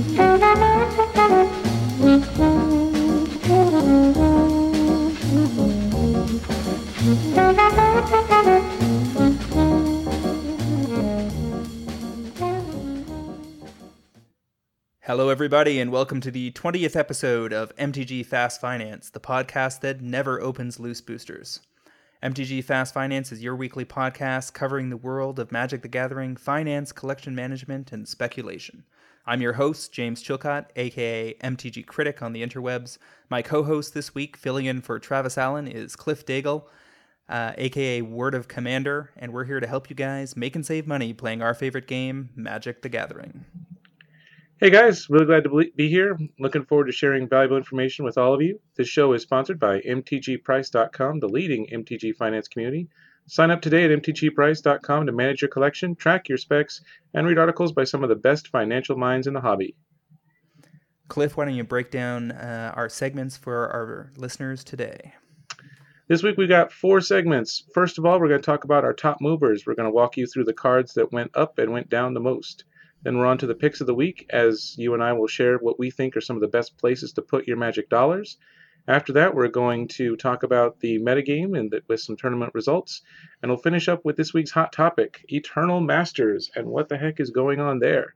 Hello, everybody, and welcome to the 20th episode of MTG Fast Finance, the podcast that never opens loose boosters. MTG Fast Finance is your weekly podcast covering the world of Magic the Gathering, finance, collection management, and speculation. I'm your host, James Chilcott, aka MTG Critic on the interwebs. My co host this week, filling in for Travis Allen, is Cliff Daigle, uh, aka Word of Commander, and we're here to help you guys make and save money playing our favorite game, Magic the Gathering. Hey guys, really glad to be here. Looking forward to sharing valuable information with all of you. This show is sponsored by MTGPrice.com, the leading MTG finance community. Sign up today at MTGPrice.com to manage your collection, track your specs, and read articles by some of the best financial minds in the hobby. Cliff, why don't you break down uh, our segments for our listeners today? This week we got four segments. First of all, we're going to talk about our top movers. We're going to walk you through the cards that went up and went down the most. Then we're on to the picks of the week, as you and I will share what we think are some of the best places to put your magic dollars. After that, we're going to talk about the metagame and the, with some tournament results, and we'll finish up with this week's hot topic, Eternal Masters, and what the heck is going on there.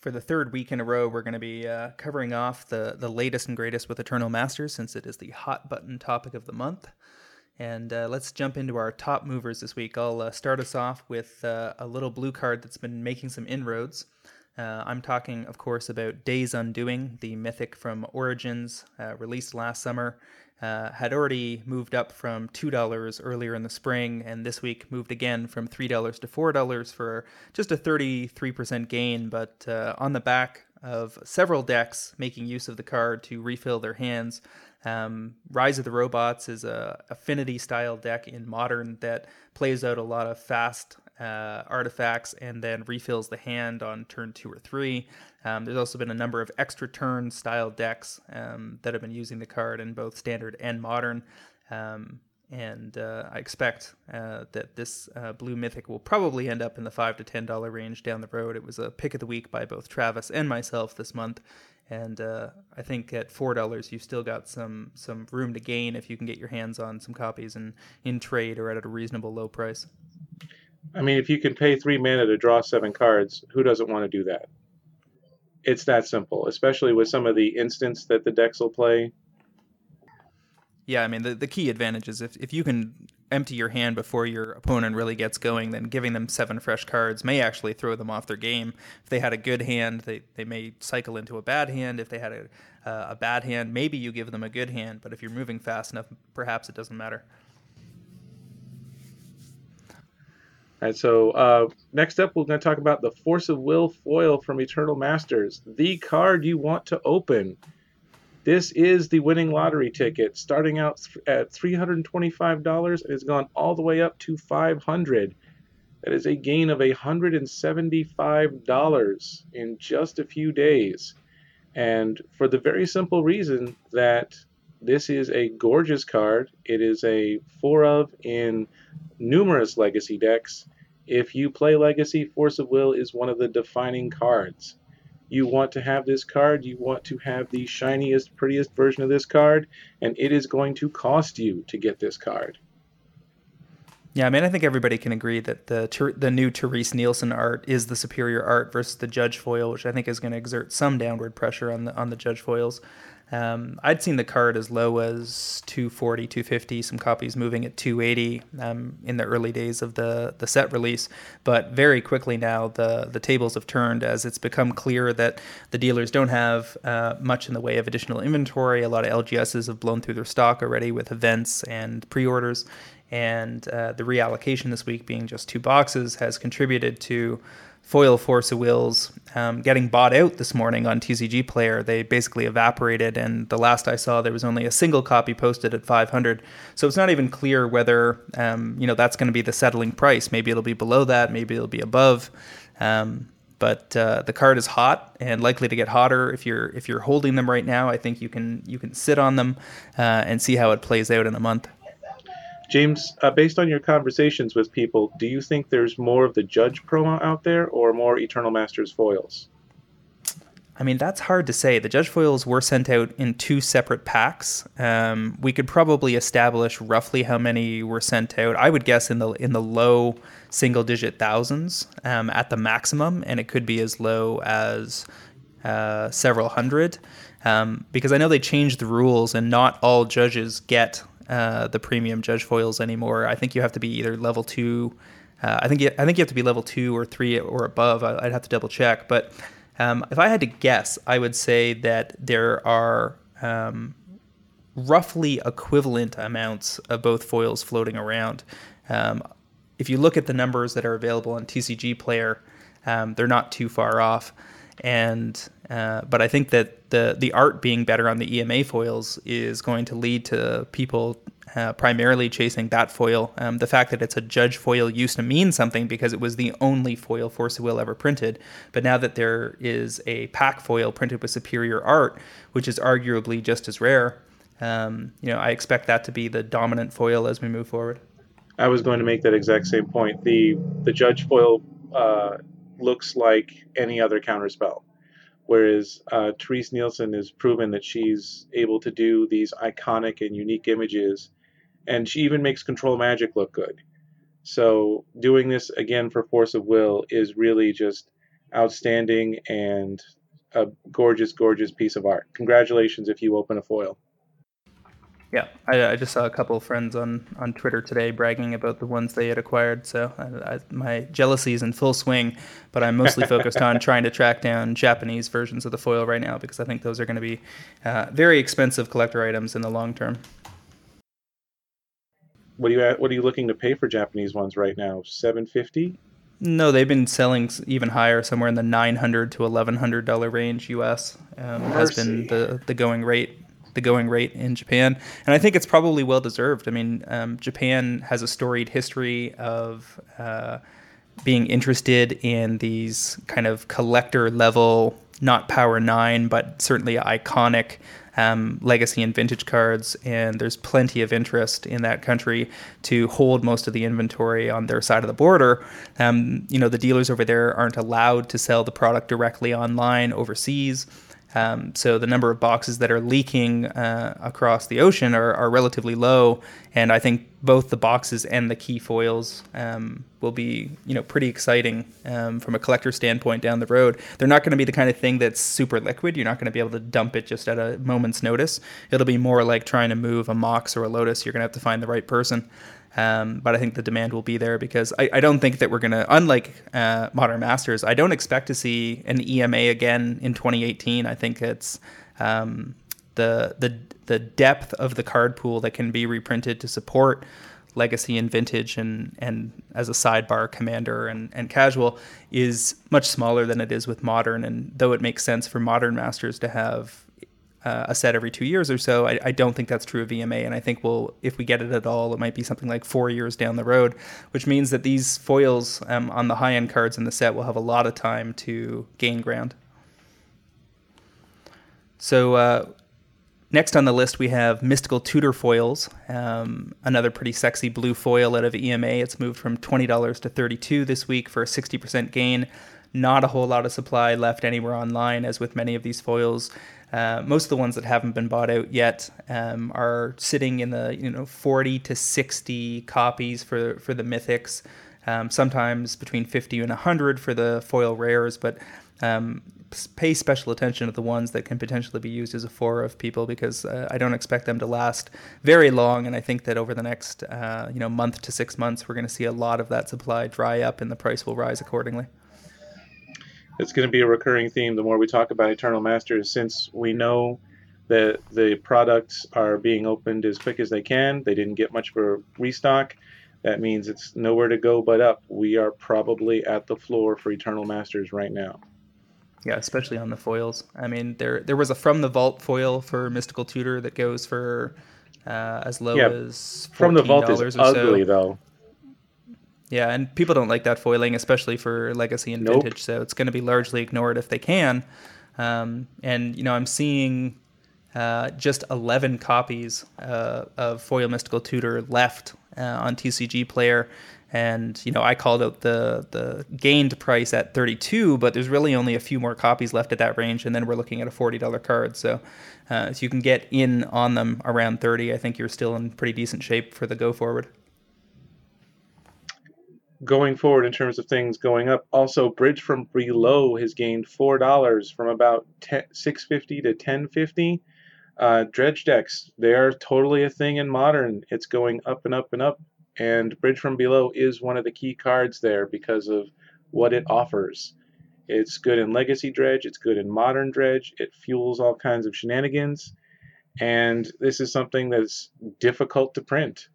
For the third week in a row, we're going to be uh, covering off the, the latest and greatest with Eternal Masters, since it is the hot button topic of the month. And uh, let's jump into our top movers this week. I'll uh, start us off with uh, a little blue card that's been making some inroads. Uh, I'm talking, of course, about Days Undoing, the mythic from Origins, uh, released last summer. Uh, had already moved up from $2 earlier in the spring, and this week moved again from $3 to $4 for just a 33% gain. But on the back of several decks making use of the card to refill their hands, um, Rise of the Robots is a affinity style deck in modern that plays out a lot of fast uh, artifacts and then refills the hand on turn two or three. Um, there's also been a number of extra turn style decks um, that have been using the card in both standard and modern. Um, and uh, I expect uh, that this uh, blue mythic will probably end up in the five to ten dollar range down the road. It was a pick of the week by both Travis and myself this month, and uh, I think at four dollars you've still got some some room to gain if you can get your hands on some copies and in trade or at a reasonable low price. I mean, if you can pay three mana to draw seven cards, who doesn't want to do that? It's that simple, especially with some of the instants that the decks will play. Yeah, I mean the, the key advantage is if, if you can empty your hand before your opponent really gets going, then giving them seven fresh cards may actually throw them off their game. If they had a good hand, they, they may cycle into a bad hand. If they had a, uh, a bad hand, maybe you give them a good hand, but if you're moving fast enough, perhaps it doesn't matter. Right, so uh, next up, we're going to talk about the Force of Will foil from Eternal Masters, the card you want to open. This is the winning lottery ticket, starting out at $325 and has gone all the way up to 500 That is a gain of $175 in just a few days. And for the very simple reason that this is a gorgeous card. It is a four of in numerous legacy decks. If you play Legacy, Force of Will is one of the defining cards you want to have this card, you want to have the shiniest, prettiest version of this card, and it is going to cost you to get this card. Yeah, I mean, I think everybody can agree that the the new Terese Nielsen art is the superior art versus the Judge foil, which I think is going to exert some downward pressure on the on the Judge foils. Um, I'd seen the card as low as 240, 250, some copies moving at 280 um, in the early days of the, the set release. But very quickly now, the, the tables have turned as it's become clear that the dealers don't have uh, much in the way of additional inventory. A lot of LGSs have blown through their stock already with events and pre orders. And uh, the reallocation this week being just two boxes has contributed to foil Force of Wills um, getting bought out this morning on TCG Player. They basically evaporated, and the last I saw, there was only a single copy posted at 500. So it's not even clear whether um, you know that's going to be the settling price. Maybe it'll be below that. Maybe it'll be above. Um, but uh, the card is hot and likely to get hotter if you're if you're holding them right now. I think you can you can sit on them uh, and see how it plays out in a month. James, uh, based on your conversations with people, do you think there's more of the Judge promo out there or more Eternal Masters foils? I mean, that's hard to say. The judge foils were sent out in two separate packs. Um, we could probably establish roughly how many were sent out. I would guess in the in the low single digit thousands um, at the maximum, and it could be as low as uh, several hundred. Um, because I know they changed the rules, and not all judges get uh, the premium judge foils anymore. I think you have to be either level two. Uh, I think you, I think you have to be level two or three or above. I'd have to double check, but um, if I had to guess, I would say that there are um, roughly equivalent amounts of both foils floating around. Um, if you look at the numbers that are available on TCG Player, um, they're not too far off. And uh, but I think that the the art being better on the EMA foils is going to lead to people uh, primarily chasing that foil. Um, the fact that it's a judge foil used to mean something because it was the only foil Force of Will ever printed. But now that there is a pack foil printed with superior art, which is arguably just as rare, um, you know, I expect that to be the dominant foil as we move forward. I was going to make that exact same point. The the judge foil uh, looks like any other counterspell. Whereas uh, Terese Nielsen has proven that she's able to do these iconic and unique images and she even makes control magic look good. So doing this again for Force of Will is really just outstanding and a gorgeous, gorgeous piece of art. Congratulations if you open a foil. Yeah, I, I just saw a couple of friends on, on Twitter today bragging about the ones they had acquired. So I, I, my jealousy is in full swing, but I'm mostly focused on trying to track down Japanese versions of the foil right now because I think those are going to be uh, very expensive collector items in the long term. What are you What are you looking to pay for Japanese ones right now? Seven fifty. No, they've been selling even higher, somewhere in the nine hundred to eleven hundred dollar range. U.S. Um, has been the the going rate the going rate in Japan, and I think it's probably well deserved. I mean, um, Japan has a storied history of uh, being interested in these kind of collector level, not Power Nine, but certainly iconic um, legacy and vintage cards, and there's plenty of interest in that country to hold most of the inventory on their side of the border. Um, you know, the dealers over there aren't allowed to sell the product directly online overseas. Um, so the number of boxes that are leaking uh, across the ocean are, are, relatively low, and I think both the boxes and the key foils um, will be, you know, pretty exciting um, from a collector standpoint down the road. They're not going to be the kind of thing that's super liquid. You're not going to be able to dump it just at a moment's notice. It'll be more like trying to move a Mox or a Lotus. You're going to have to find the right person. Um, but I think the demand will be there because I, I don't think that we're going to, unlike uh, Modern Masters, I don't expect to see an EMA again in 2018. I think it's um, the, the, the depth of the card pool that can be reprinted to support legacy and vintage and, and as a sidebar commander and, and casual is much smaller than it is with modern. And though it makes sense for modern masters to have uh, a set every two years or so. I, I, don't think that's true of EMA, and I think we'll, if we get it at all, it might be something like four years down the road, which means that these foils um, on the high end cards in the set will have a lot of time to gain ground. So uh, next on the list we have Mystical Tutor foils, um, another pretty sexy blue foil out of EMA. It's moved from twenty dollars to thirty-two this week for a sixty percent gain. Not a whole lot of supply left anywhere online, as with many of these foils. Uh, most of the ones that haven't been bought out yet um, are sitting in the you know 40 to 60 copies for for the mythics. Um, sometimes between 50 and 100 for the foil rares, but um, pay special attention to the ones that can potentially be used as a four of people because uh, I don't expect them to last very long, and I think that over the next uh, you know month to six months, we're going to see a lot of that supply dry up, and the price will rise accordingly it's going to be a recurring theme the more we talk about Eternal Masters, since we know that the products are being opened as quick as they can. They didn't get much for restock. That means it's nowhere to go but up. We are probably at the floor for Eternal Masters right now. Yeah, especially on the foils. I mean, there there was a from the vault foil for Mystical Tutor that goes for uh, as low yeah, as from the vault is ugly so. though. Yeah, and people don't like that foiling, especially for legacy and nope. vintage. So it's going to be largely ignored if they can. Um, and you know, I'm seeing uh, just 11 copies uh, of Foil Mystical Tutor left uh, on TCG Player, and you know I called out the the gained price at 32, but there's really only a few more copies left at that range, and then we're looking at a $40 card. So uh, if you can get in on them around 30, I think you're still in pretty decent shape for the go forward. Going forward in terms of things going up, also Bridge from Below has gained four dollars from about 10, 650 to 1050. Uh, dredge decks, they are totally a thing in modern. It's going up and up and up and Bridge from Below is one of the key cards there because of what it offers. It's good in Legacy Dredge, it's good in Modern Dredge, it fuels all kinds of shenanigans, and this is something that's difficult to print.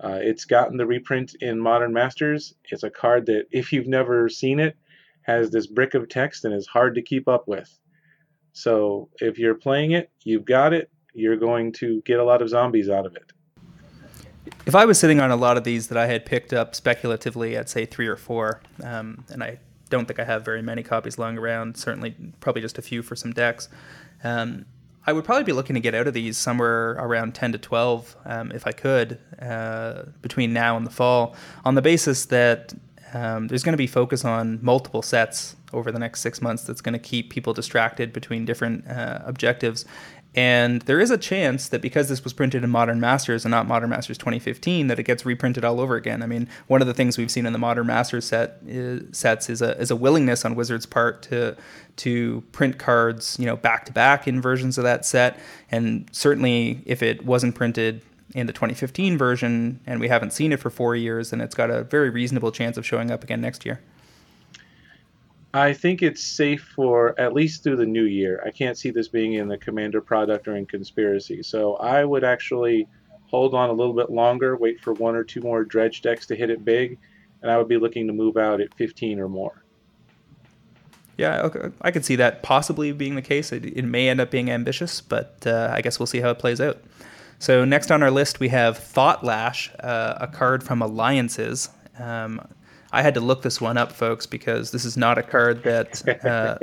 Uh, it's gotten the reprint in Modern Masters. It's a card that, if you've never seen it, has this brick of text and is hard to keep up with. So if you're playing it, you've got it, you're going to get a lot of zombies out of it if I was sitting on a lot of these that I had picked up speculatively at say three or four, um, and I don't think I have very many copies lying around. Certainly, probably just a few for some decks. Um, I would probably be looking to get out of these somewhere around 10 to 12 um, if I could uh, between now and the fall, on the basis that um, there's going to be focus on multiple sets over the next six months that's going to keep people distracted between different uh, objectives and there is a chance that because this was printed in Modern Masters and not Modern Masters 2015, that it gets reprinted all over again. I mean, one of the things we've seen in the Modern Masters set is, sets is a, is a willingness on Wizards' part to to print cards, you know, back to back in versions of that set. And certainly, if it wasn't printed in the 2015 version and we haven't seen it for four years, then it's got a very reasonable chance of showing up again next year. I think it's safe for at least through the new year. I can't see this being in the Commander product or in Conspiracy. So I would actually hold on a little bit longer, wait for one or two more dredge decks to hit it big, and I would be looking to move out at 15 or more. Yeah, okay. I could see that possibly being the case. It, it may end up being ambitious, but uh, I guess we'll see how it plays out. So next on our list we have Thought Lash, uh, a card from Alliances. Um, I had to look this one up, folks, because this is not a card that uh,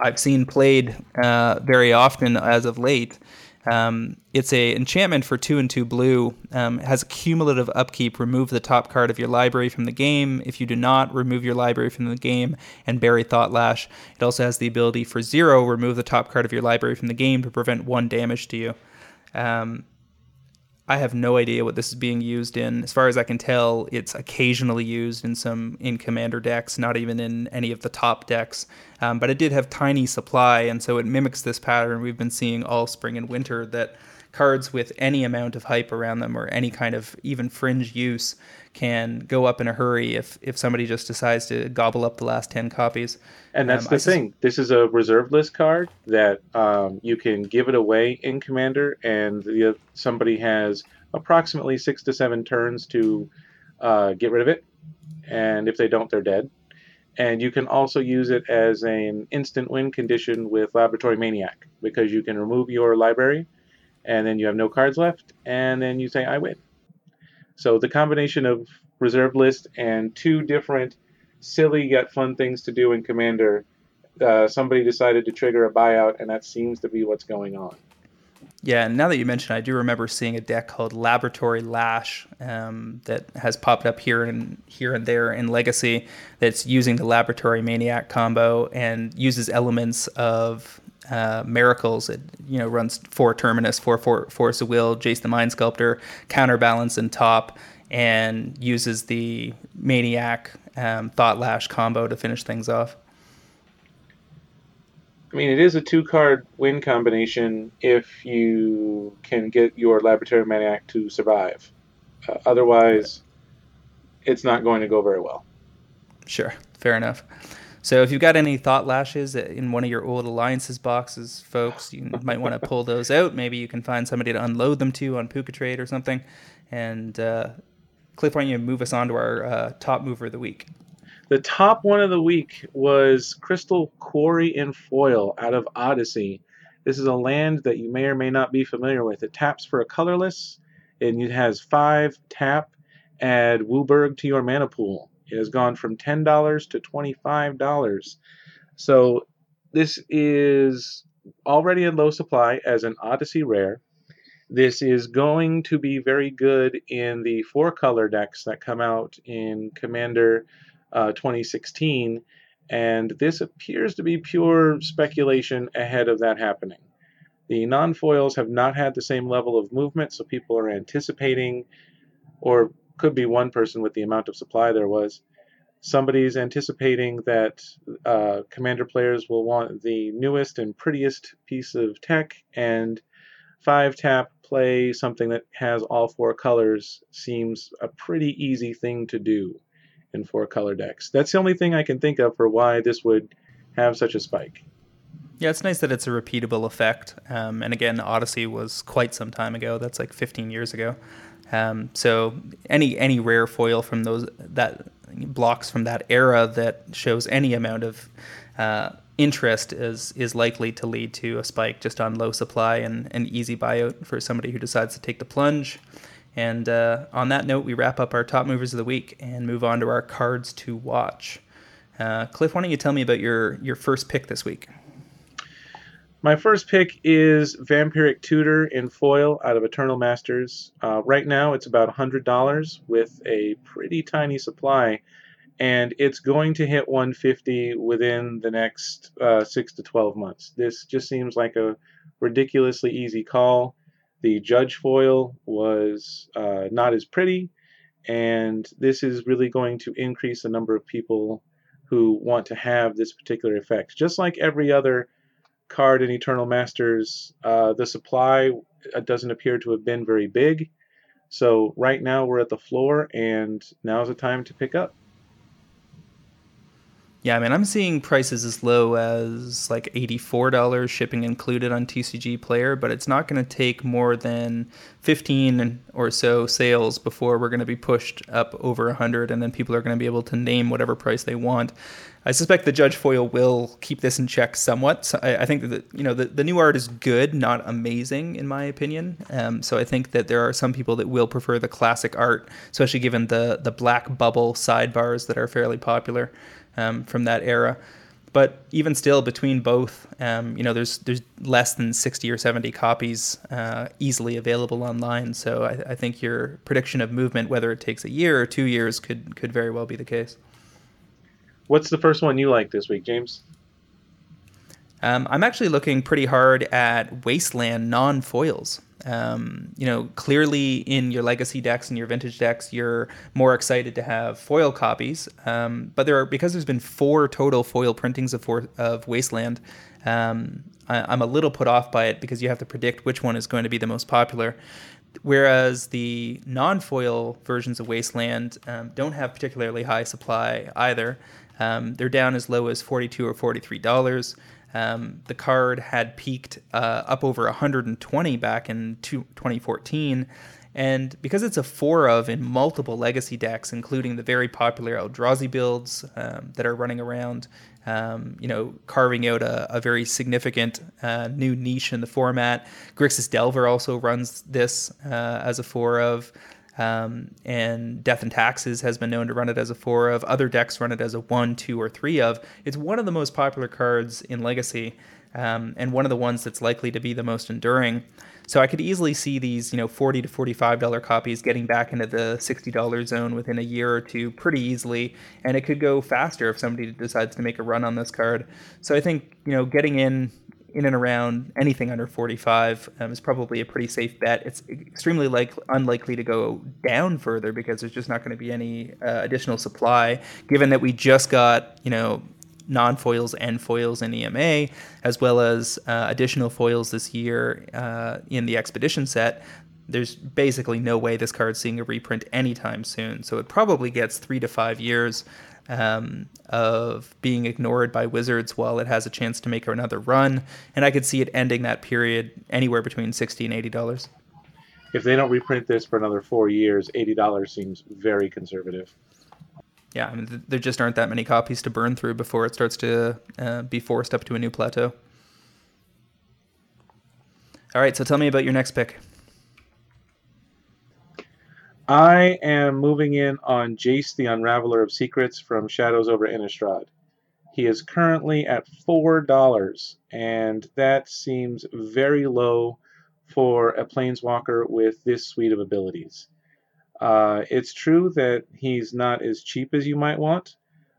I've seen played uh, very often as of late. Um, it's a enchantment for two and two blue. Um, has a cumulative upkeep. Remove the top card of your library from the game. If you do not, remove your library from the game and bury Thought Lash. It also has the ability for zero. Remove the top card of your library from the game to prevent one damage to you. Um, I have no idea what this is being used in. As far as I can tell, it's occasionally used in some in commander decks, not even in any of the top decks. Um, but it did have tiny supply, and so it mimics this pattern we've been seeing all spring and winter that cards with any amount of hype around them or any kind of even fringe use can go up in a hurry if if somebody just decides to gobble up the last 10 copies. And that's um, the I thing. This is a reserve list card that um, you can give it away in Commander, and the, somebody has approximately six to seven turns to uh, get rid of it. And if they don't, they're dead. And you can also use it as an instant win condition with Laboratory Maniac because you can remove your library and then you have no cards left, and then you say, I win. So the combination of reserve list and two different silly yet fun things to do in Commander, uh, somebody decided to trigger a buyout, and that seems to be what's going on. Yeah, and now that you mention, I do remember seeing a deck called Laboratory Lash um, that has popped up here and here and there in Legacy. That's using the Laboratory Maniac combo and uses elements of uh, miracles. It you know runs four terminus, four, four force of will, Jace the Mind Sculptor, counterbalance and top, and uses the maniac um, thought lash combo to finish things off. I mean, it is a two card win combination if you can get your laboratory maniac to survive. Uh, otherwise, it's not going to go very well. Sure, fair enough. So if you've got any thought lashes in one of your old alliances boxes, folks, you might want to pull those out. Maybe you can find somebody to unload them to on PucaTrade or something. And uh, Cliff, why don't you move us on to our uh, top mover of the week? The top one of the week was Crystal Quarry in Foil out of Odyssey. This is a land that you may or may not be familiar with. It taps for a colorless, and it has five tap. Add WUBRG to your mana pool. It has gone from $10 to $25. So this is already in low supply as an Odyssey rare. This is going to be very good in the four color decks that come out in Commander uh, 2016, and this appears to be pure speculation ahead of that happening. The non foils have not had the same level of movement, so people are anticipating, or could be one person with the amount of supply there was. Somebody's anticipating that uh, commander players will want the newest and prettiest piece of tech, and five tap play something that has all four colors seems a pretty easy thing to do in four color decks. That's the only thing I can think of for why this would have such a spike. Yeah, it's nice that it's a repeatable effect. Um, and again, Odyssey was quite some time ago. That's like 15 years ago. Um, so any any rare foil from those that blocks from that era that shows any amount of uh, interest is is likely to lead to a spike just on low supply and an easy buyout for somebody who decides to take the plunge. And uh, on that note, we wrap up our top movers of the week and move on to our cards to watch. Uh, Cliff, why don't you tell me about your your first pick this week? My first pick is Vampiric Tutor in foil out of Eternal Masters. Uh, right now, it's about $100 with a pretty tiny supply, and it's going to hit 150 within the next uh, 6 to 12 months. This just seems like a ridiculously easy call. The Judge foil was uh, not as pretty, and this is really going to increase the number of people who want to have this particular effect. Just like every other card in Eternal Masters, uh, the supply uh, doesn't appear to have been very big. So right now we're at the floor, and now's the time to pick up. Yeah, I mean, I'm seeing prices as low as like $84 shipping included on TCG Player, but it's not going to take more than 15 or so sales before we're going to be pushed up over 100 and then people are going to be able to name whatever price they want. I suspect the Judge Foil will keep this in check somewhat. So I, I, think that you know the, the new art is good, not amazing in my opinion. Um, so I think that there are some people that will prefer the classic art, especially given the the black bubble sidebars that are fairly popular um, from that era. But even still, between both, um, you know, there's there's less than 60 or 70 copies uh, easily available online. So I, I, think your prediction of movement, whether it takes a year or two years, could could very well be the case. What's the first one you like this week, James? Um, I'm actually looking pretty hard at Wasteland non foils. Um, you know, clearly in your legacy decks and your vintage decks, you're more excited to have foil copies. Um, but there are because there's been four total foil printings of four, of Wasteland. Um, I, am a little put off by it because you have to predict which one is going to be the most popular. Whereas the non-foil versions of Wasteland um, don't have particularly high supply either. Um, they're down as low as 42 or 43 dollars. Um, the card had peaked uh, up over 120 back in 2014. And because it's a four of in multiple legacy decks, including the very popular Eldrazi builds um, that are running around, um, you know, carving out a, a very significant uh, new niche in the format. Grixis Delver also runs this uh, as a four of. Um, and Death and Taxes has been known to run it as a four of. Other decks run it as a one, two, or three of. It's one of the most popular cards in Legacy, um, and one of the ones that's likely to be the most enduring. So I could easily see these, you know, forty to forty-five dollar copies getting back into the sixty dollar zone within a year or two pretty easily, and it could go faster if somebody decides to make a run on this card. So I think you know getting in in and around anything under 45 um, is probably a pretty safe bet. It's extremely like unlikely to go down further because there's just not going to be any uh, additional supply. Given that we just got you know non-foils and foils in EMA, as well as uh, additional foils this year uh, in the expedition set. There's basically no way this card's seeing a reprint anytime soon. So it probably gets three to five years um, of being ignored by Wizards while it has a chance to make another run. And I could see it ending that period anywhere between sixty and eighty dollars. If they don't reprint this for another four years, eighty dollars seems very conservative. Yeah, I mean, there just aren't that many copies to burn through before it starts to uh, be forced up to a new plateau. All right, so tell me about your next pick. I am moving in on Jace the Unraveler of Secrets from Shadows over Innistrad. He is currently at $4, and that seems very low for a planeswalker with this suite of abilities. Uh, it's true that he's not as cheap as you might want,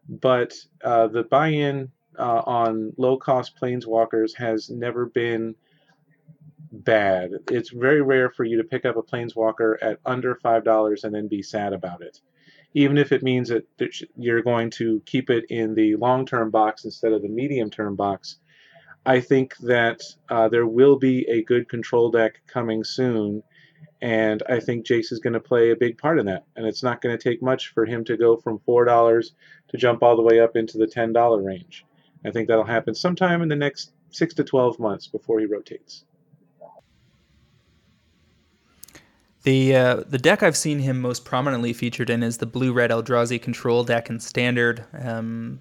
but uh, the buy-in uh, on low-cost planeswalkers has never been bad. It's very rare for you to pick up a planeswalker at under five dollars and then be sad about it, even if it means that you're going to keep it in the long-term box instead of the medium-term box. I think that uh, there will be a good control deck coming soon and I think Jace is going to play a big part in that. And it's not going to take much for him to go from $4 to jump all the way up into the $10 range. I think that'll happen sometime in the next 6 to 12 months before he rotates. The uh, the deck I've seen him most prominently featured in is the blue red Eldrazi control deck in standard. Um,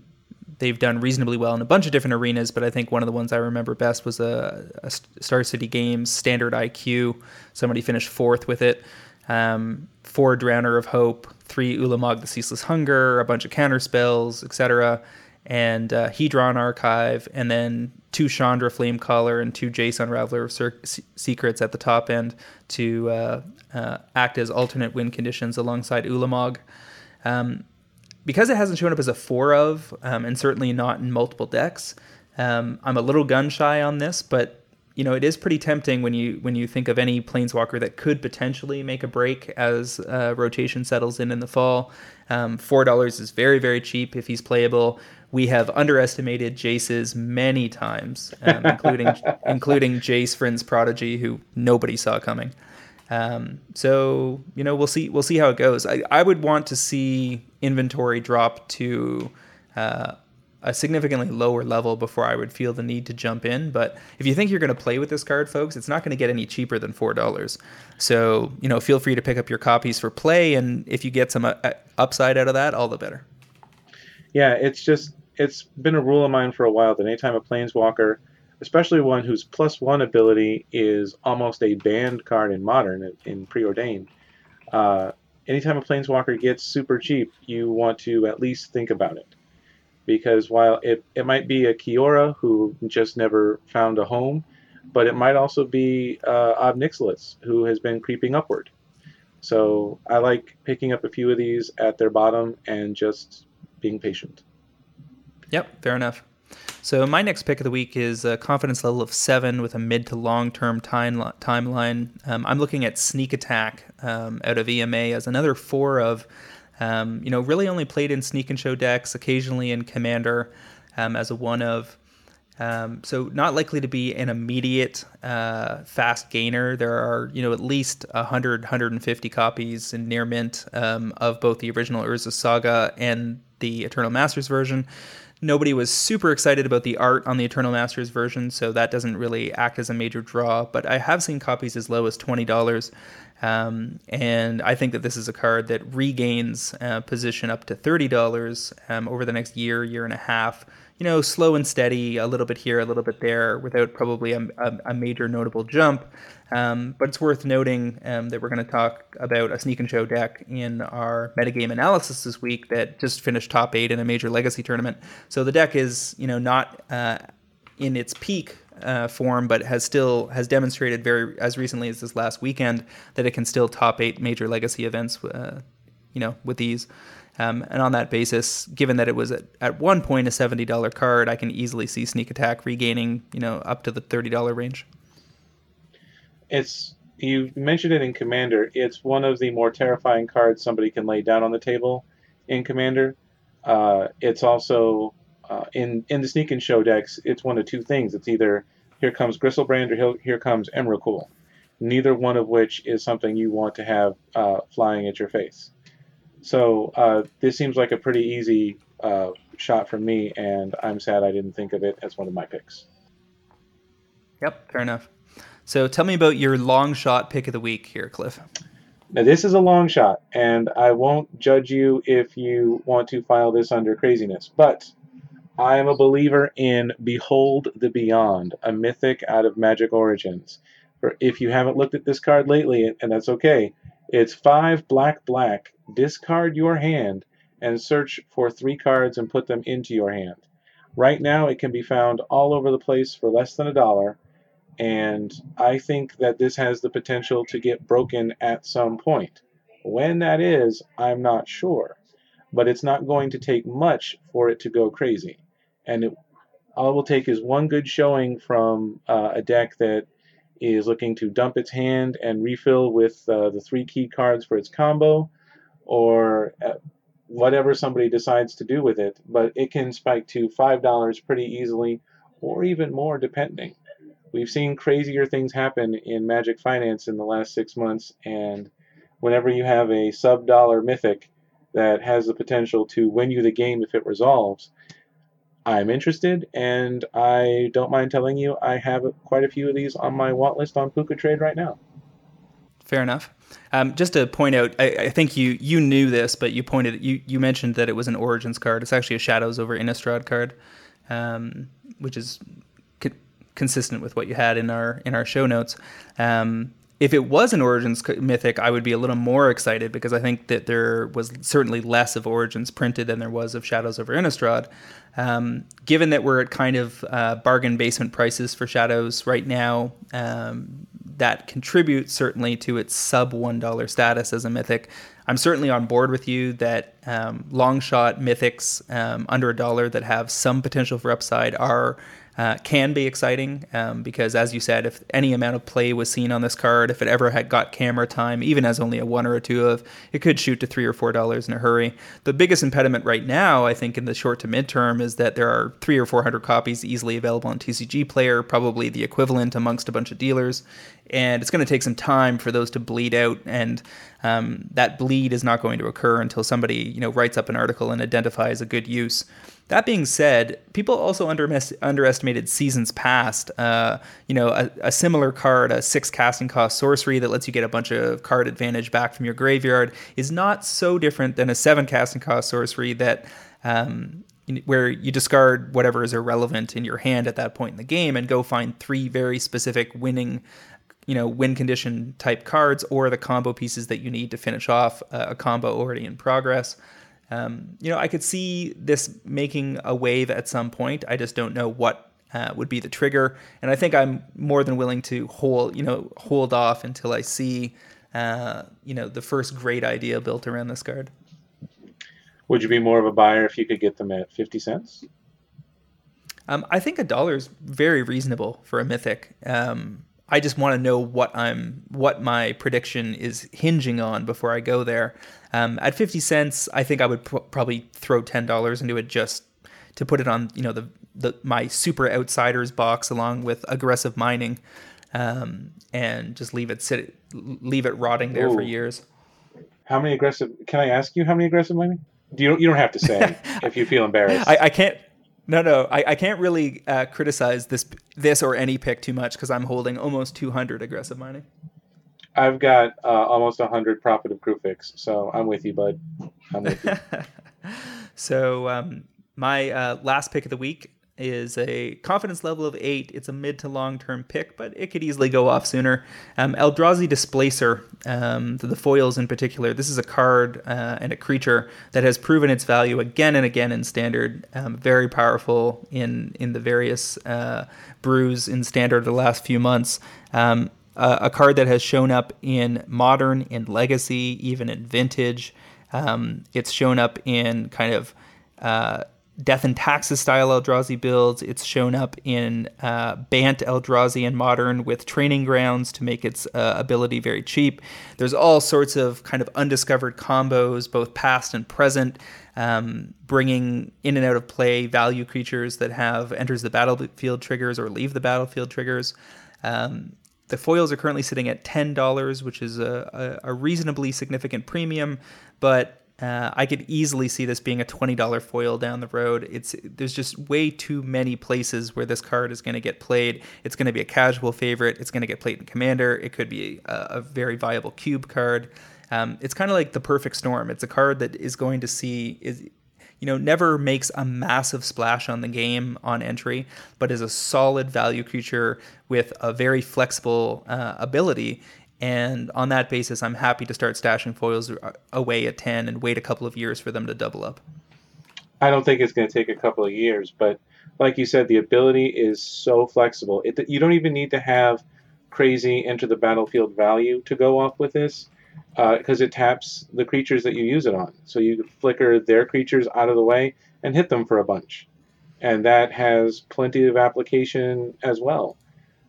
they've done reasonably well in a bunch of different arenas, but I think one of the ones I remember best was a, a Star City Games standard IQ. Somebody finished fourth with it. Um, four Drowner of Hope, three Ulamog the Ceaseless Hunger, a bunch of counter spells, etc. And uh, Hedron Archive, and then two Chandra Flamecaller and two Jace Unraveler of Cir- Secrets at the top end to uh, uh, act as alternate win conditions alongside Ulamog. Um, because it hasn't shown up as a four of, um, and certainly not in multiple decks, um, I'm a little gun shy on this, but you know it is pretty tempting when you when you think of any planeswalker that could potentially make a break as uh, rotation settles in in the fall. Um, Four dollars is very very cheap if he's playable. We have underestimated Jace's many times, um, including including Jace Vryn's Prodigy, who nobody saw coming. Um, so you know we'll see we'll see how it goes. I, I would want to see inventory drop to uh, a significantly lower level before I would feel the need to jump in. But if you think you're going to play with this card, folks, it's not going to get any cheaper than four dollars. So you know feel free to pick up your copies for play, and if you get some uh, upside out of that, all the better. Yeah, it's just it's been a rule of mine for a while that anytime a planeswalker especially one whose plus one ability is almost a banned card in modern in preordained. Uh, anytime a planeswalker gets super cheap, you want to at least think about it. Because while it, it might be a Kiora who just never found a home, but it might also be uh, Ob Nixilis who has been creeping upward. So I like picking up a few of these at their bottom and just being patient. Yep, fair enough. So my next pick of the week is a confidence level of seven with a mid to long term time timeline. Um, I'm looking at Sneak Attack um, out of EMA as another four of, um, you know, really only played in Sneak and Show decks, occasionally in Commander um, as a one of. Um, so not likely to be an immediate uh, fast gainer. There are, you know, at least 100, 150 copies in near mint um, of both the original Urza Saga and the Eternal Masters version. Nobody was super excited about the art on the Eternal Masters version, so that doesn't really act as a major draw. But I have seen copies as low as twenty dollars, um, and I think that this is a card that regains uh, position up to thirty dollars um, over the next year, year and a half. You know, slow and steady, a little bit here, a little bit there, without probably a, a, a major notable jump. Um, but it's worth noting um, that we're going to talk about a sneak and show deck in our metagame analysis this week that just finished top eight in a major legacy tournament. So the deck is, you know, not uh, in its peak uh, form, but has still has demonstrated very as recently as this last weekend that it can still top eight major legacy events, uh, you know, with these. Um, and on that basis, given that it was at, at one point a seventy dollar card, I can easily see Sneak Attack regaining, you know, up to the thirty dollar range it's you mentioned it in Commander. It's one of the more terrifying cards somebody can lay down on the table in Commander. Uh, it's also uh, in in the Sneak and Show decks. It's one of two things. It's either here comes Griselbrand or here, here comes Emrakul. Neither one of which is something you want to have uh, flying at your face. So uh, this seems like a pretty easy uh, shot from me, and I'm sad I didn't think of it as one of my picks. Yep, fair enough. So tell me about your long shot pick of the week here, Cliff. Now, this is a long shot, and I won't judge you if you want to file this under craziness, but I am a believer in Behold the Beyond, a mythic out of Magic Origins. For if you haven't looked at this card lately, and that's okay, it's five black black. Discard your hand and search for three cards and put them into your hand. Right now, it can be found all over the place for less than a dollar And I think that this has the potential to get broken at some point. When that is, I'm not sure. But it's not going to take much for it to go crazy. And it, all it will take is one good showing from uh, a deck that is looking to dump its hand and refill with uh, the three key cards for its combo, or uh, whatever somebody decides to do with it. But it can spike to $5 pretty easily, or even more depending. We've seen crazier things happen in Magic Finance in the last six months, and whenever you have a sub dollar mythic that has the potential to win you the game if it resolves, I'm interested, and I don't mind telling you I have quite a few of these on my want list on PucaTrade right now. Fair enough. Um, just to point out, I, I, think you you knew this, but you pointed you you mentioned that it was an Origins card. It's actually a Shadows over Innistrad card, um, which is co- consistent with what you had in our in our show notes. Um, if it was an Origins mythic, I would be a little more excited because I think that there was certainly less of Origins printed than there was of Shadows over Innistrad. Um, given that we're at kind of uh, bargain basement prices for Shadows right now, um, that contributes certainly to its sub $1 status as a mythic. I'm certainly on board with you that um, long shot mythics um, under a dollar that have some potential for upside are uh, can be exciting um, because, as you said, if any amount of play was seen on this card, if it ever had got camera time, even as only a one or a two of, it could shoot to three or four dollars in a hurry. The biggest impediment right now, I think, in the short to midterm, is that there are three or four hundred copies easily available on TCG Player, probably the equivalent amongst a bunch of dealers, and it's going to take some time for those to bleed out and um, that bleed is not going to occur until somebody you know writes up an article and identifies a good use that being said, people also under- underestimated seasons past. Uh, you know, a, a, similar card, a six casting cost sorcery that lets you get a bunch of card advantage back from your graveyard, is not so different than a seven casting cost sorcery that. Um, where you discard whatever is irrelevant in your hand at that point in the game and go find three very specific winning you know win condition type cards or the combo pieces that you need to finish off a combo already in progress um, you know, I could see this making a wave at some point. I just don't know what uh, would be the trigger, and I think I'm more than willing to hold, you know, hold off until I see, uh, you know, the first great idea built around this card. Would you be more of a buyer if you could get them at fifty cents? Um, I think a dollar is very reasonable for a mythic. Um, I just want to know what I'm what my prediction is hinging on before I go there. Um, at 50 cents, I think I would pr- probably throw $10 into it just to put it on, you know, the, the my super outsiders box along with aggressive mining, um, and just leave it sit, leave it rotting there Ooh. for years. How many aggressive? Can I ask you how many aggressive mining? Do you you don't have to say if you feel embarrassed. I, I can't. No, no, I, I can't really uh, criticize this this or any pick too much because I'm holding almost 200 aggressive mining. I've got uh, almost 100 Prophet of Kruphix, so I'm with you, bud. I'm with you. so um, my uh, last pick of the week is a confidence level of eight. It's a mid to long term pick, but it could easily go off sooner. Um, Eldrazi Displacer, um, the, the, foils in particular, this is a card uh, and a creature that has proven its value again and again in standard. Um, very powerful in in the various uh, brews in standard the last few months. Um, uh, a card that has shown up in modern, in legacy, even in vintage. Um, it's shown up in kind of uh, Death and Taxes style Eldrazi builds. It's shown up in uh, Bant Eldrazi and Modern with training grounds to make its uh, ability very cheap. There's all sorts of kind of undiscovered combos, both past and present, um, bringing in and out of play value creatures that have enters the battlefield triggers or leave the battlefield triggers. Um, the foils are currently sitting at $10, which is a, a, a reasonably significant premium, but uh, I could easily see this being a $20 foil down the road. It's there's just way too many places where this card is going to get played. It's going to be a casual favorite. It's going to get played in Commander. It could be a, a very viable cube card. Um, it's kind of like the perfect storm. It's a card that is going to see is you know never makes a massive splash on the game on entry, but is a solid value creature with a very flexible uh, ability and on that basis, I'm happy to start stashing foils away at 10 and wait a couple of years for them to double up. I don't think it's going to take a couple of years, but like you said, the ability is so flexible. It, you don't even need to have crazy enter the battlefield value to go off with this because uh, it taps the creatures that you use it on. So you flicker their creatures out of the way and hit them for a bunch. And that has plenty of application as well.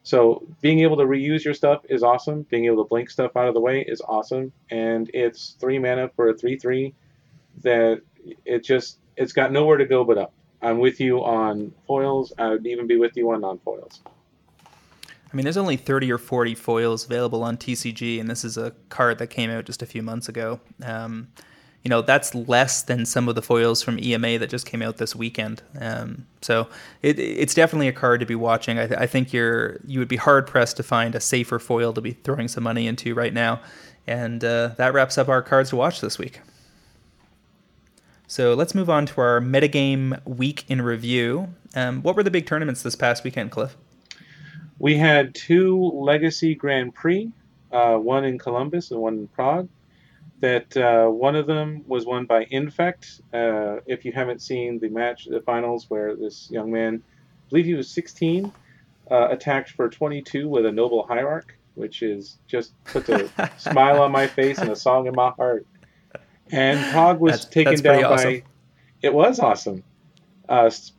So being able to reuse your stuff is awesome. Being able to blink stuff out of the way is awesome. And it's three mana for a 3 3 that it just, it's got nowhere to go but up. I'm with you on foils. I would even be with you on non foils. I mean, there's only 30 or 40 foils available on TCG, and this is a card that came out just a few months ago. Um, you know, that's less than some of the foils from EMA that just came out this weekend. Um, so it, it's definitely a card to be watching. I, th- I, think you're you would be hard pressed to find a safer foil to be throwing some money into right now. And uh, that wraps up our cards to watch this week. So let's move on to our metagame week in review. Um, what were the big tournaments this past weekend, Cliff? We had two Legacy Grand Prix, uh, one in Columbus and one in Prague. That uh, one of them was won by Infect. Uh, if you haven't seen the match, the finals, where this young man, I believe he was 16, uh, attacked for 22 with a Noble Hierarch, which is just puts a smile on my face and a song in my heart. And Pog was that's, taken that's down awesome. by. It was awesome, because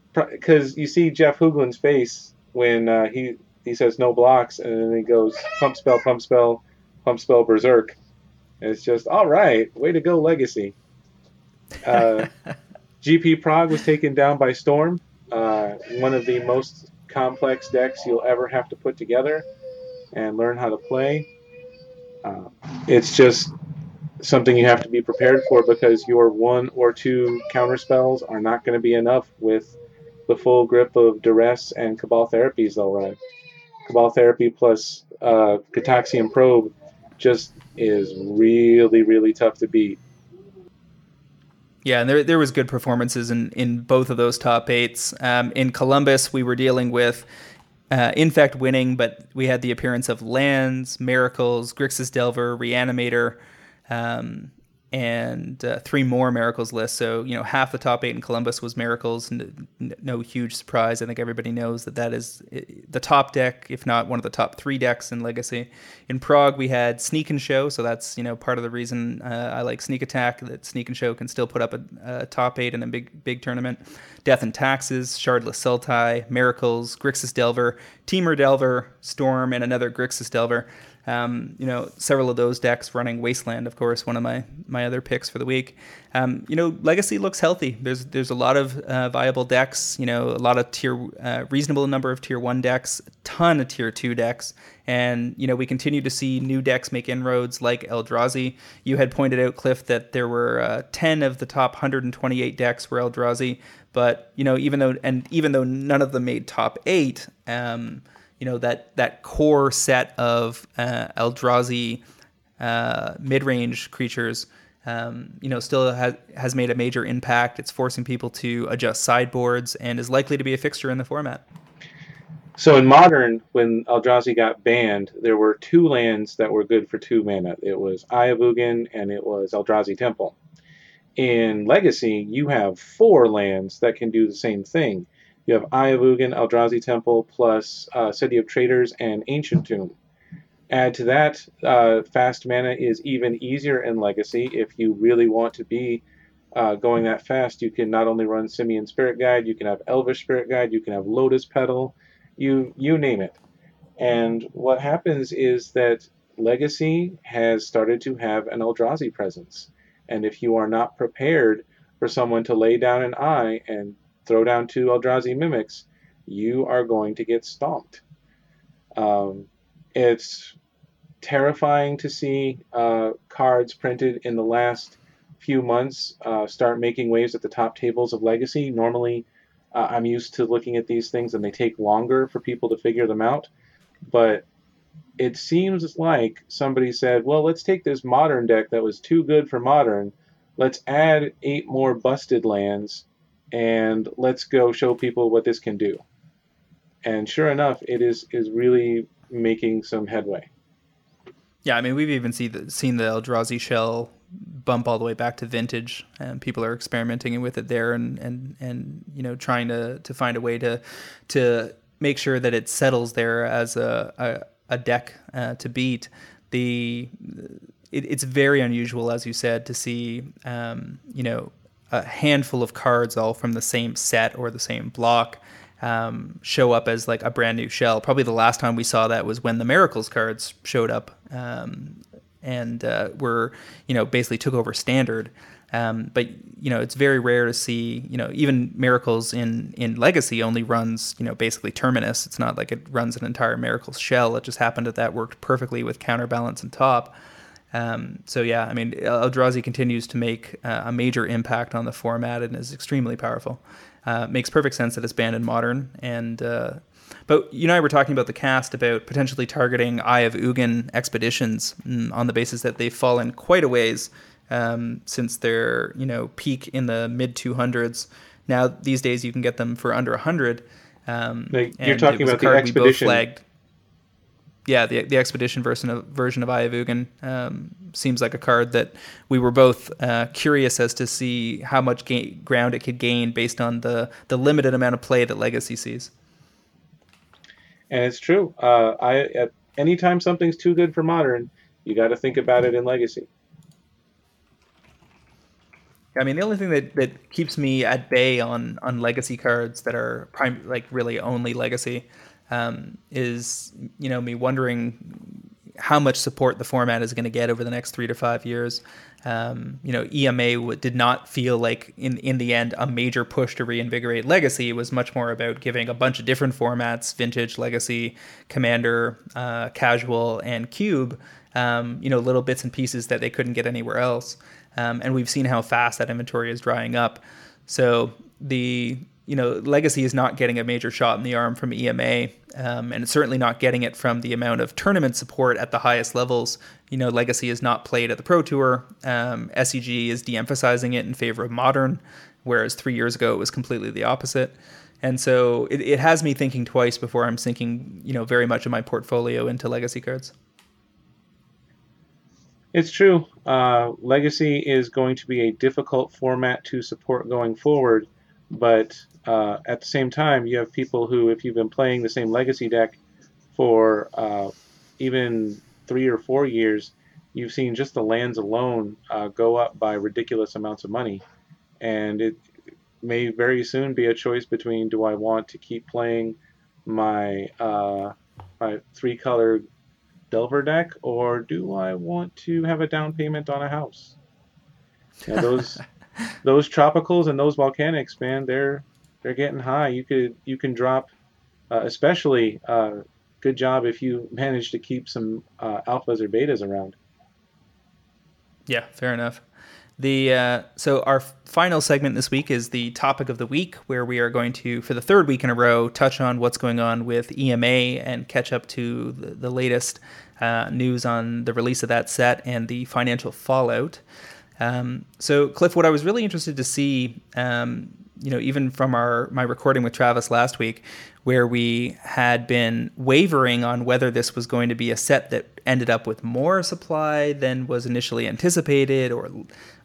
uh, you see Jeff Hoogland's face when uh, he he says no blocks, and then he goes pump spell, pump spell, pump spell, berserk. And it's just all right. Way to go, Legacy. Uh, GP Prague was taken down by Storm, uh, one of the most complex decks you'll ever have to put together and learn how to play. Uh, it's just something you have to be prepared for because your one or two counter spells are not going to be enough with the full grip of duress and cabal therapies they'll run. Cabal therapy plus uh, probe just is really really tough to beat. Yeah, and there there was good performances in in both of those top eights. Um, in Columbus, we were dealing with. Uh, Infect winning, but we had the appearance of Lands, Miracles, Grixis Delver, Reanimator, um, and uh, three more miracles lists. So you know, half the top eight in Columbus was miracles. no huge surprise. I think everybody knows that that is the top deck, if not one of the top three decks in Legacy. In Prague, we had Sneak and Show, so that's you know part of the reason uh, I like Sneak Attack. That Sneak and Show can still put up a, a, top eight in a big big tournament. Death and Taxes, Shardless Sultai, Miracles, Grixis Delver, Temur Delver, Storm, and another Grixis Delver. Um, you know, several of those decks running Wasteland, of course, one of my my other picks for the week. Um, you know, Legacy looks healthy. There's there's a lot of uh, viable decks. You know, a lot of tier uh, reasonable number of tier one decks, ton of tier two decks, and you know we continue to see new decks make inroads like Eldrazi. You had pointed out, Cliff, that there were uh, ten of the top 128 decks were Eldrazi, but you know even though and even though none of them made top eight. Um, you know that that core set of uh, Eldrazi uh, mid-range creatures, um, you know, still has has made a major impact. It's forcing people to adjust sideboards and is likely to be a fixture in the format. So in modern, when Eldrazi got banned, there were two lands that were good for two mana. It was Eye and it was Eldrazi Temple. In Legacy, you have four lands that can do the same thing. You have Eye of Ugin, Eldrazi Temple, plus uh, City of Traders and Ancient Tomb. Add to that, uh, fast mana is even easier in Legacy. If you really want to be uh, going that fast, you can not only run Simian Spirit Guide, you can have Elvish Spirit Guide, you can have Lotus Petal, you you name it. And what happens is that Legacy has started to have an Eldrazi presence. And if you are not prepared for someone to lay down an eye and throw down two Eldrazi mimics, you are going to get stomped. Um, it's terrifying to see uh, cards printed in the last few months uh, start making waves at the top tables of Legacy. Normally, uh, I'm used to looking at these things and they take longer for people to figure them out. But it seems like somebody said, well, let's take this modern deck that was too good for modern. Let's add eight more busted lands and let's go show people what this can do. And sure enough, it is is really making some headway. Yeah, I mean we've even see the, seen the Eldrazi shell bump all the way back to vintage, and people are experimenting with it there, and and and you know trying to to find a way to to make sure that it settles there as a a, a deck uh, to beat. The it, it's very unusual, as you said, to see um, you know a handful of cards all from the same set or the same block um, show up as like a brand new shell. Probably the last time we saw that was when the Miracles cards showed up um, and uh, were you know basically took over standard. Um, but you know it's very rare to see you know even miracles in in legacy only runs you know basically terminus it's not like it runs an entire miracles shell it just happened that that worked perfectly with counterbalance and top um, so yeah i mean eldrazi continues to make uh, a major impact on the format and is extremely powerful uh, makes perfect sense that it's banned in modern and uh, but you and I were talking about the cast about potentially targeting Eye of Ugin expeditions mm, on the basis that they've fallen quite a ways um, since their you know peak in the mid 200s. Now these days you can get them for under 100. Um, like you're talking about the expedition. Yeah, the the expedition version of version of Ugin um, seems like a card that we were both uh, curious as to see how much ga- ground it could gain based on the the limited amount of play that Legacy sees. And it's true. Uh, I at, anytime something's too good for modern, you got to think about it in Legacy. I mean, the only thing that, that keeps me at bay on on legacy cards that are prime, like really only legacy, um, is you know me wondering how much support the format is going to get over the next three to five years. Um, you know, EMA did not feel like in in the end a major push to reinvigorate legacy. It was much more about giving a bunch of different formats: vintage, legacy, commander, uh, casual, and cube. Um, you know, little bits and pieces that they couldn't get anywhere else. Um, and we've seen how fast that inventory is drying up. So the you know legacy is not getting a major shot in the arm from EMA, um, and it's certainly not getting it from the amount of tournament support at the highest levels. You know, legacy is not played at the Pro Tour. Um, SCG is de-emphasizing it in favor of modern, whereas three years ago it was completely the opposite. And so it, it has me thinking twice before I'm sinking, you know, very much of my portfolio into legacy cards. It's true. Uh, Legacy is going to be a difficult format to support going forward, but uh, at the same time, you have people who, if you've been playing the same Legacy deck for uh, even three or four years, you've seen just the lands alone uh, go up by ridiculous amounts of money. And it may very soon be a choice between do I want to keep playing my uh, my three color Delver deck, or do I want to have a down payment on a house? Those those tropicals and those volcanics, man, they're they're getting high. You could you can drop, uh, especially uh, good job if you manage to keep some uh, alphas or betas around. Yeah, fair enough. The uh, so our final segment this week is the topic of the week, where we are going to, for the third week in a row, touch on what's going on with EMA and catch up to the, the latest uh, news on the release of that set and the financial fallout. Um, so, Cliff, what I was really interested to see, um, you know, even from our my recording with Travis last week, where we had been wavering on whether this was going to be a set that ended up with more supply than was initially anticipated, or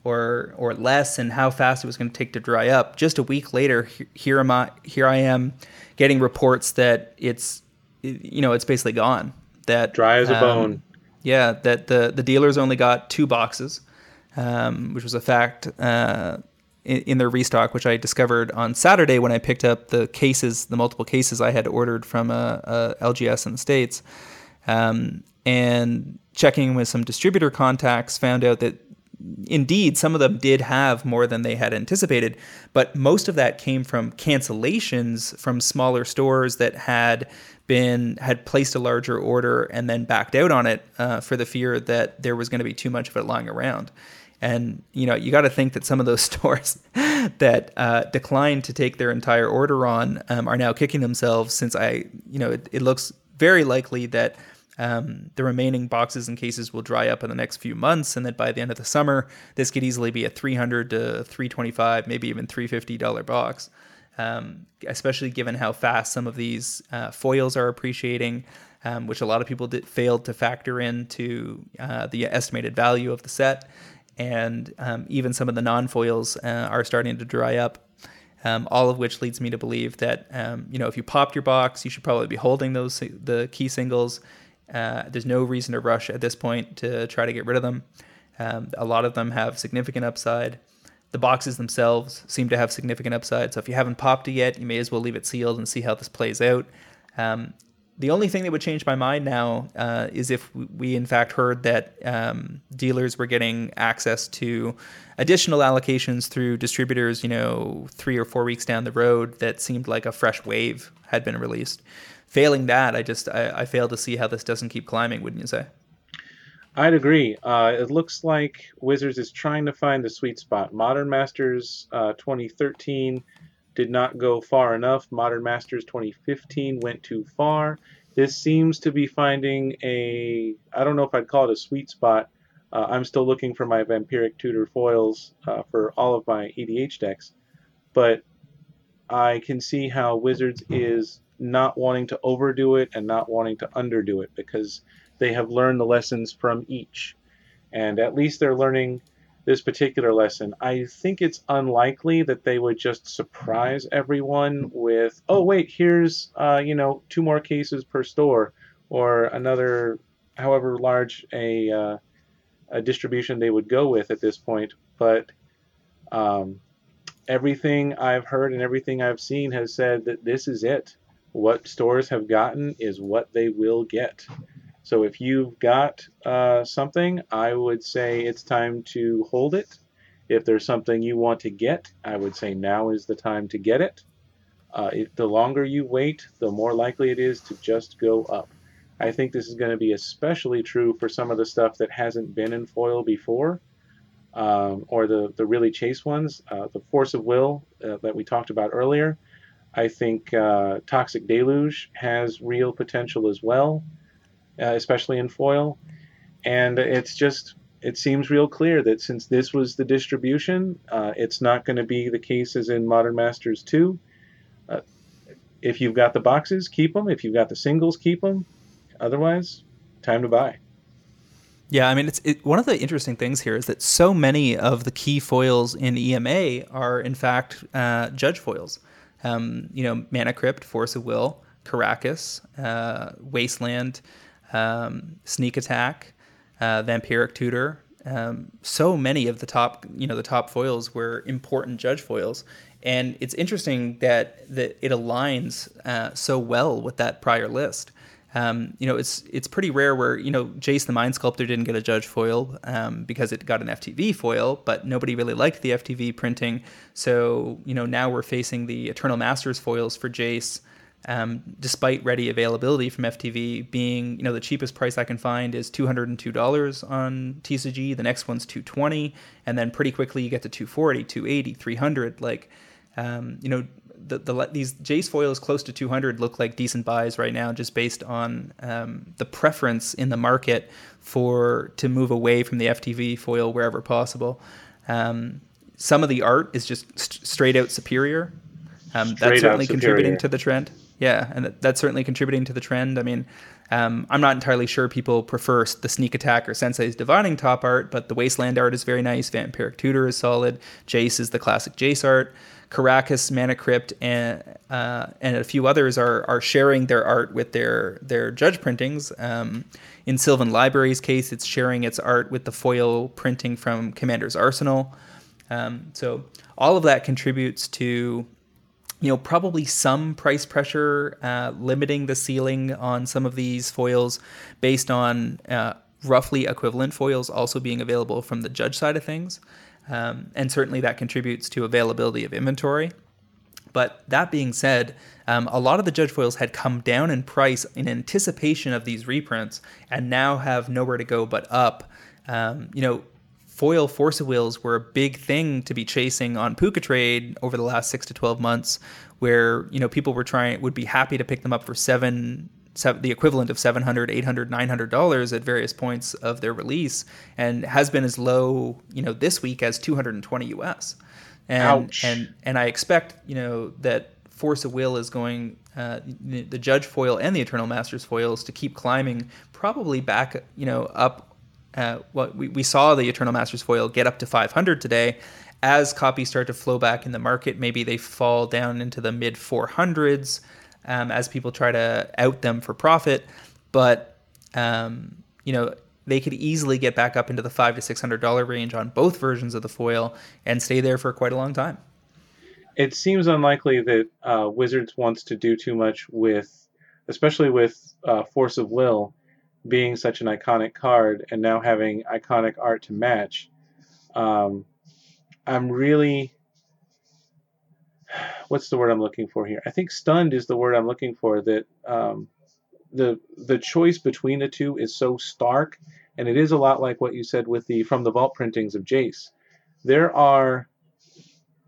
or or less, and how fast it was going to take to dry up. Just a week later, here am I, here I am, getting reports that it's, you know, it's basically gone. That dry as a um, bone. Yeah, that the the dealers only got two boxes, um, which was a fact. Uh, in, in their restock, which I discovered on Saturday when I picked up the cases, the multiple cases I had ordered from a, a LGS in the states, um, and checking with some distributor contacts, found out that indeed some of them did have more than they had anticipated, but most of that came from cancellations from smaller stores that had been had placed a larger order and then backed out on it uh, for the fear that there was going to be too much of it lying around. And you know, you got to think that some of those stores that uh, declined to take their entire order on um, are now kicking themselves since I, you know, it, it looks very likely that um, the remaining boxes and cases will dry up in the next few months, and that by the end of the summer, this could easily be a 300 to 325, maybe even 350 dollar box. Um, especially given how fast some of these uh, foils are appreciating, um, which a lot of people did, failed to factor into uh, the estimated value of the set and um, even some of the non foils uh, are starting to dry up. Um, all of which leads me to believe that um, you know if you popped your box, you should probably be holding those the key singles. Uh, there's no reason to rush at this point to try to get rid of them. Um, a lot of them have significant upside. The boxes themselves seem to have significant upside. So if you haven't popped it yet, you may as well leave it sealed and see how this plays out. Um, the only thing that would change my mind now uh, is if we in fact heard that um, dealers were getting access to additional allocations through distributors you know three or four weeks down the road that seemed like a fresh wave had been released failing that i just i, I fail to see how this doesn't keep climbing wouldn't you say I'd agree. Uh, it looks like Wizards is trying to find the sweet spot. Modern Masters uh, 2013 did not go far enough. Modern Masters 2015 went too far. This seems to be finding a, I don't know if I'd call it a sweet spot. Uh, I'm still looking for my Vampiric Tutor foils uh, for all of my EDH decks, but I can see how Wizards is not wanting to overdo it and not wanting to underdo it because they have learned the lessons from each. And at least they're learning this particular lesson. I think it's unlikely that they would just surprise everyone with, oh, wait, here's, uh, you know, two more cases per store or another, however large a, uh, a distribution they would go with at this point. But um, everything I've heard and everything I've seen has said that this is it. What stores have gotten is what they will get. So if you've got uh, something, I would say it's time to hold it. If there's something you want to get, I would say now is the time to get it. Uh, if, the longer you wait, the more likely it is to just go up. I think this is going to be especially true for some of the stuff that hasn't been in foil before, um, or the, the really chase ones. Uh, the Force of Will uh, that we talked about earlier. I think uh, Toxic Deluge has real potential as well uh, especially in foil. And it's just, it seems real clear that since this was the distribution, uh, it's not going to be the case as in Modern Masters 2. Uh, if you've got the boxes, keep them. If you've got the singles, keep them. Otherwise, time to buy. Yeah, I mean, it's it, one of the interesting things here is that so many of the key foils in EMA are, in fact, uh, judge foils. Um, you know, Mana Crypt, Force of Will, Karakas, uh, Wasteland, um, Sneak Attack, uh, Vampiric Tutor. Um, so many of the top, you know, the top foils were important judge foils, and it's interesting that that it aligns uh, so well with that prior list. Um, you know, it's it's pretty rare where you know Jace the Mind Sculptor didn't get a judge foil um, because it got an FTV foil, but nobody really liked the FTV printing. So you know now we're facing the Eternal Masters foils for Jace um, despite ready availability from FTV being, you know, the cheapest price I can find is $202 on TCG. The next one's 220 and then pretty quickly you get to 240, 280, 300. Like, um, you know, the, the these Jace foils close to 200 look like decent buys right now, just based on um, the preference in the market for to move away from the FTV foil wherever possible. Um, some of the art is just st- straight out superior. Um, that's certainly contributing to the trend. Yeah, and that's certainly contributing to the trend. I mean, um, I'm not entirely sure people prefer the Sneak Attack or Sensei's Divining top art, but the Wasteland art is very nice. Vampiric Tutor is solid. Jace is the classic Jace art. Karakas, Mana Crypt, and uh, and a few others are are sharing their art with their their judge printings. Um, in Sylvan Library's case, it's sharing its art with the foil printing from Commander's Arsenal. Um, so all of that contributes to you know, probably some price pressure uh, limiting the ceiling on some of these foils based on uh, roughly equivalent foils also being available from the judge side of things. Um, and certainly that contributes to availability of inventory. But that being said, um, a lot of the judge foils had come down in price in anticipation of these reprints and now have nowhere to go but up. Um, you know, foil force of wills were a big thing to be chasing on PucaTrade over the last six to twelve months, where you know people were trying would be happy to pick them up for seven, seven the equivalent of 700 800 900 dollars at various points of their release and has been as low you know this week as 220 us and Ouch. and and i expect you know that force of will is going uh, the judge foil and the eternal masters foils to keep climbing probably back you know up uh, we, we saw the Eternal Masters foil get up to 500 today. As copies start to flow back in the market, maybe they fall down into the mid 400s um, as people try to out them for profit. But um, you know, they could easily get back up into the five to six hundred dollar range on both versions of the foil and stay there for quite a long time. It seems unlikely that uh, Wizards wants to do too much with, especially with uh, Force of Will being such an iconic card and now having iconic art to match. Um, I'm really, what's the word I'm looking for here? I think stunned is the word I'm looking for. That um, the the choice between the two is so stark, and it is a lot like what you said with the from the vault printings of Jace. There are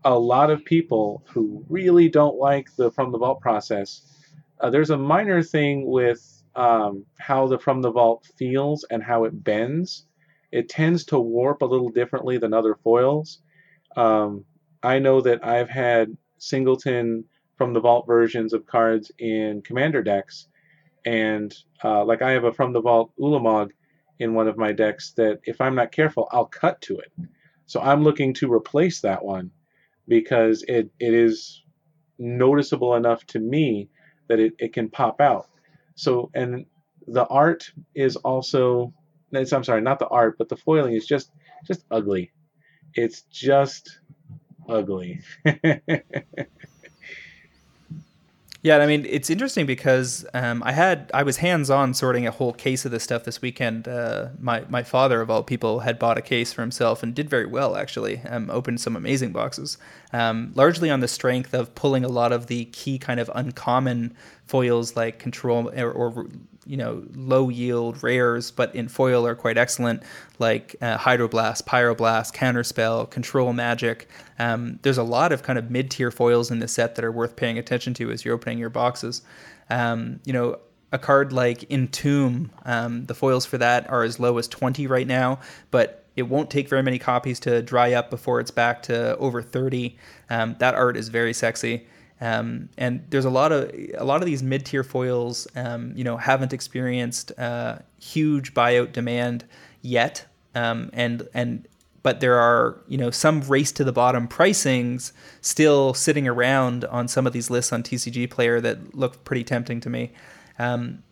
a lot of people who really don't like the from the vault process. Uh, there's a minor thing with um, how the from the vault feels and how it bends. It tends to warp a little differently than other foils. Um, I know that I've had singleton from the vault versions of cards in commander decks and uh, like I have a from the vault Ulamog in one of my decks that if I'm not careful, I'll cut to it. So I'm looking to replace that one because it, it is noticeable enough to me that it, it can pop out. So and the art is also I'm sorry, not the art, but the foiling is just just ugly. It's just ugly. Yeah, I mean it's interesting because um, I had I was hands on sorting a whole case of this stuff this weekend. Uh, my my father of all people had bought a case for himself and did very well actually. Um, opened some amazing boxes, um, largely on the strength of pulling a lot of the key kind of uncommon foils like control or, or you know low yield rares, but in foil are quite excellent, like uh, Hydroblast, Pyroblast, Counterspell, Control Magic. Um, there's a lot of kind of mid tier foils in the set that are worth paying attention to as you're opening your boxes. Um, you know, a card like Entomb, um, the foils for that are as low as 20 right now, but it won't take very many copies to dry up before it's back to over 30. Um, that art is very sexy. Um, and there's a lot of a lot of these mid-tier foils, um, you know, haven't experienced uh, huge buyout demand yet, um, and and but there are you know some race to the bottom pricings still sitting around on some of these lists on TCG Player that look pretty tempting to me. Um,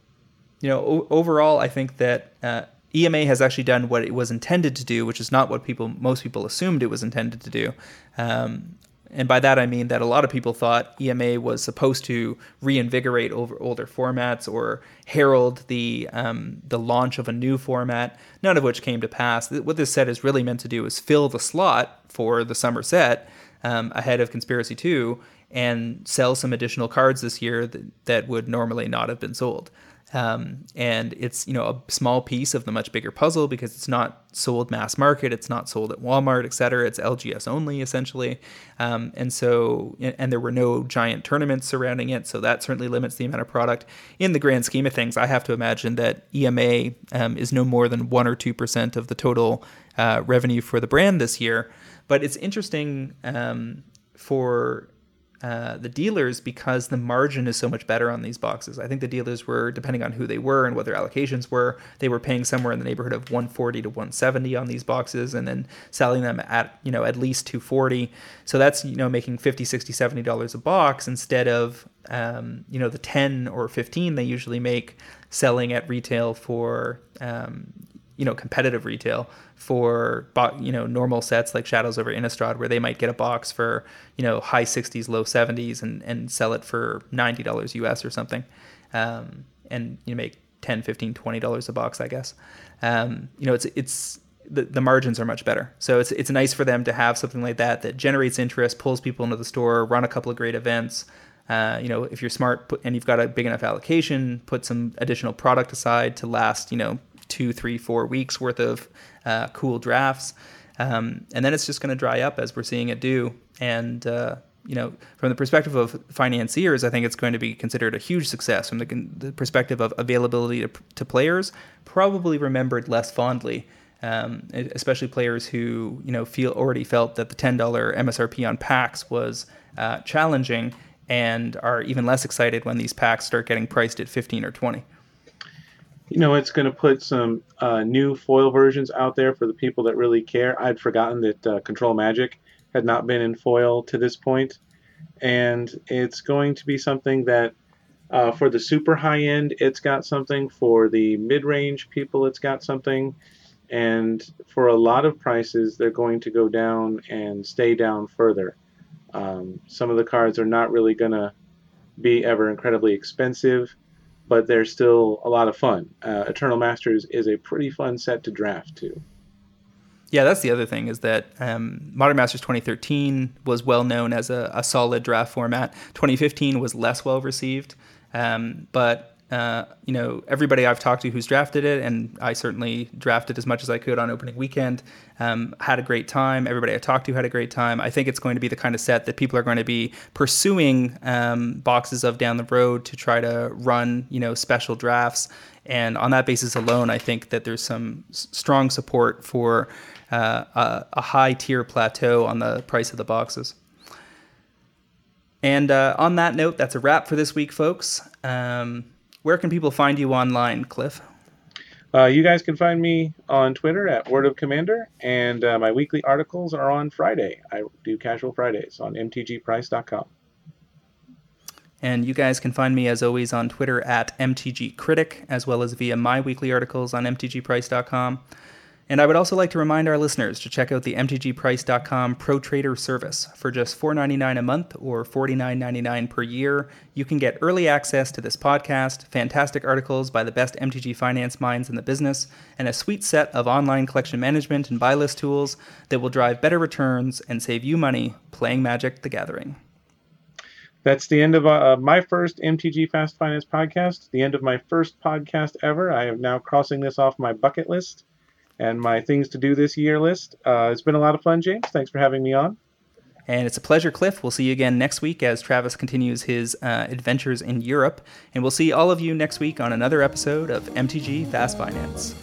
you know, o- overall, I think that. Uh, EMA has actually done what it was intended to do, which is not what people most people assumed it was intended to do. Um, and by that I mean that a lot of people thought EMA was supposed to reinvigorate older formats or herald the um, the launch of a new format. None of which came to pass. What this set is really meant to do is fill the slot for the summer set um, ahead of Conspiracy Two and sell some additional cards this year that, that would normally not have been sold. Um, and it's you know a small piece of the much bigger puzzle because it's not sold mass market, it's not sold at Walmart, et cetera. It's LGS only essentially, um, and so and there were no giant tournaments surrounding it, so that certainly limits the amount of product. In the grand scheme of things, I have to imagine that EMA um, is no more than one or two percent of the total uh, revenue for the brand this year. But it's interesting um, for uh, the dealers because the margin is so much better on these boxes. I think the dealers were, depending on who they were and what their allocations were, they were paying somewhere in the neighborhood of 140 to 170 on these boxes and then selling them at, you know, at least 240. So that's, you know, making 50, 60, 70 dollars a box instead of, um, you know, the 10 or 15 they usually make selling at retail for, um, you know competitive retail for you know normal sets like Shadows over Innistrad where they might get a box for you know high 60s low 70s and and sell it for $90 US or something. Um, and you make 10 15 20 dollars a box I guess. Um, you know it's it's the, the margins are much better. So it's it's nice for them to have something like that that generates interest pulls people into the store run a couple of great events. Uh, you know, if you're smart put, and you've got a big enough allocation, put some additional product aside to last, you know, two, three, four weeks worth of uh, cool drafts. Um, and then it's just going to dry up as we're seeing it do. And, uh, you know, from the perspective of financiers, I think it's going to be considered a huge success. From the, the perspective of availability to, to, players, probably remembered less fondly, um, especially players who you know feel already felt that the ten dollar MSRP on packs was uh, challenging, and are even less excited when these packs start getting priced at fifteen or twenty. You know, it's going to put some uh, new foil versions out there for the people that really care. I'd forgotten that uh, Control Magic had not been in foil to this point, and it's going to be something that uh, for the super high end, it's got something. For the mid range people, it's got something. And for a lot of prices, they're going to go down and stay down further. Um, some of the cards are not really going to be ever incredibly expensive, but they're still a lot of fun. Uh, Eternal Masters is a pretty fun set to draft too. Yeah, that's the other thing is that um, Modern Masters 2013 was well known as a, a, solid draft format. 2015 was less well received, um, but uh, you know, everybody I've talked to who's drafted it, and I certainly drafted as much as I could on opening weekend, um, had a great time. Everybody I talked to had a great time. I think it's going to be the kind of set that people are going to be pursuing um, boxes of down the road to try to run, you know, special drafts. And on that basis alone, I think that there's some s- strong support for uh, a, a high tier plateau on the price of the boxes. And uh, on that note, that's a wrap for this week, folks. Um, where can people find you online, Cliff? Uh, you guys can find me on Twitter at Word of Commander, and uh, my weekly articles are on Friday. I do Casual Fridays on mtgprice.com. And you guys can find me, as always, on Twitter at mtgcritic, as well as via my weekly articles on mtgprice.com. And I would also like to remind our listeners to check out the MTGPrice.com Pro Trader service. For just $4.99 a month or $49.99 per year, you can get early access to this podcast, fantastic articles by the best MTG finance minds in the business, and a sweet set of online collection management and buy list tools that will drive better returns and save you money playing Magic the Gathering. That's the end of uh, my first MTG Fast Finance podcast, the end of my first podcast ever. I am now crossing this off my bucket list and my things to do this year list. Uh, it's been a lot of fun, James. Thanks for having me on. And it's a pleasure, Cliff. We'll see you again next week as Travis continues his uh, adventures in Europe. And we'll see all of you next week on another episode of MTG Fast Finance.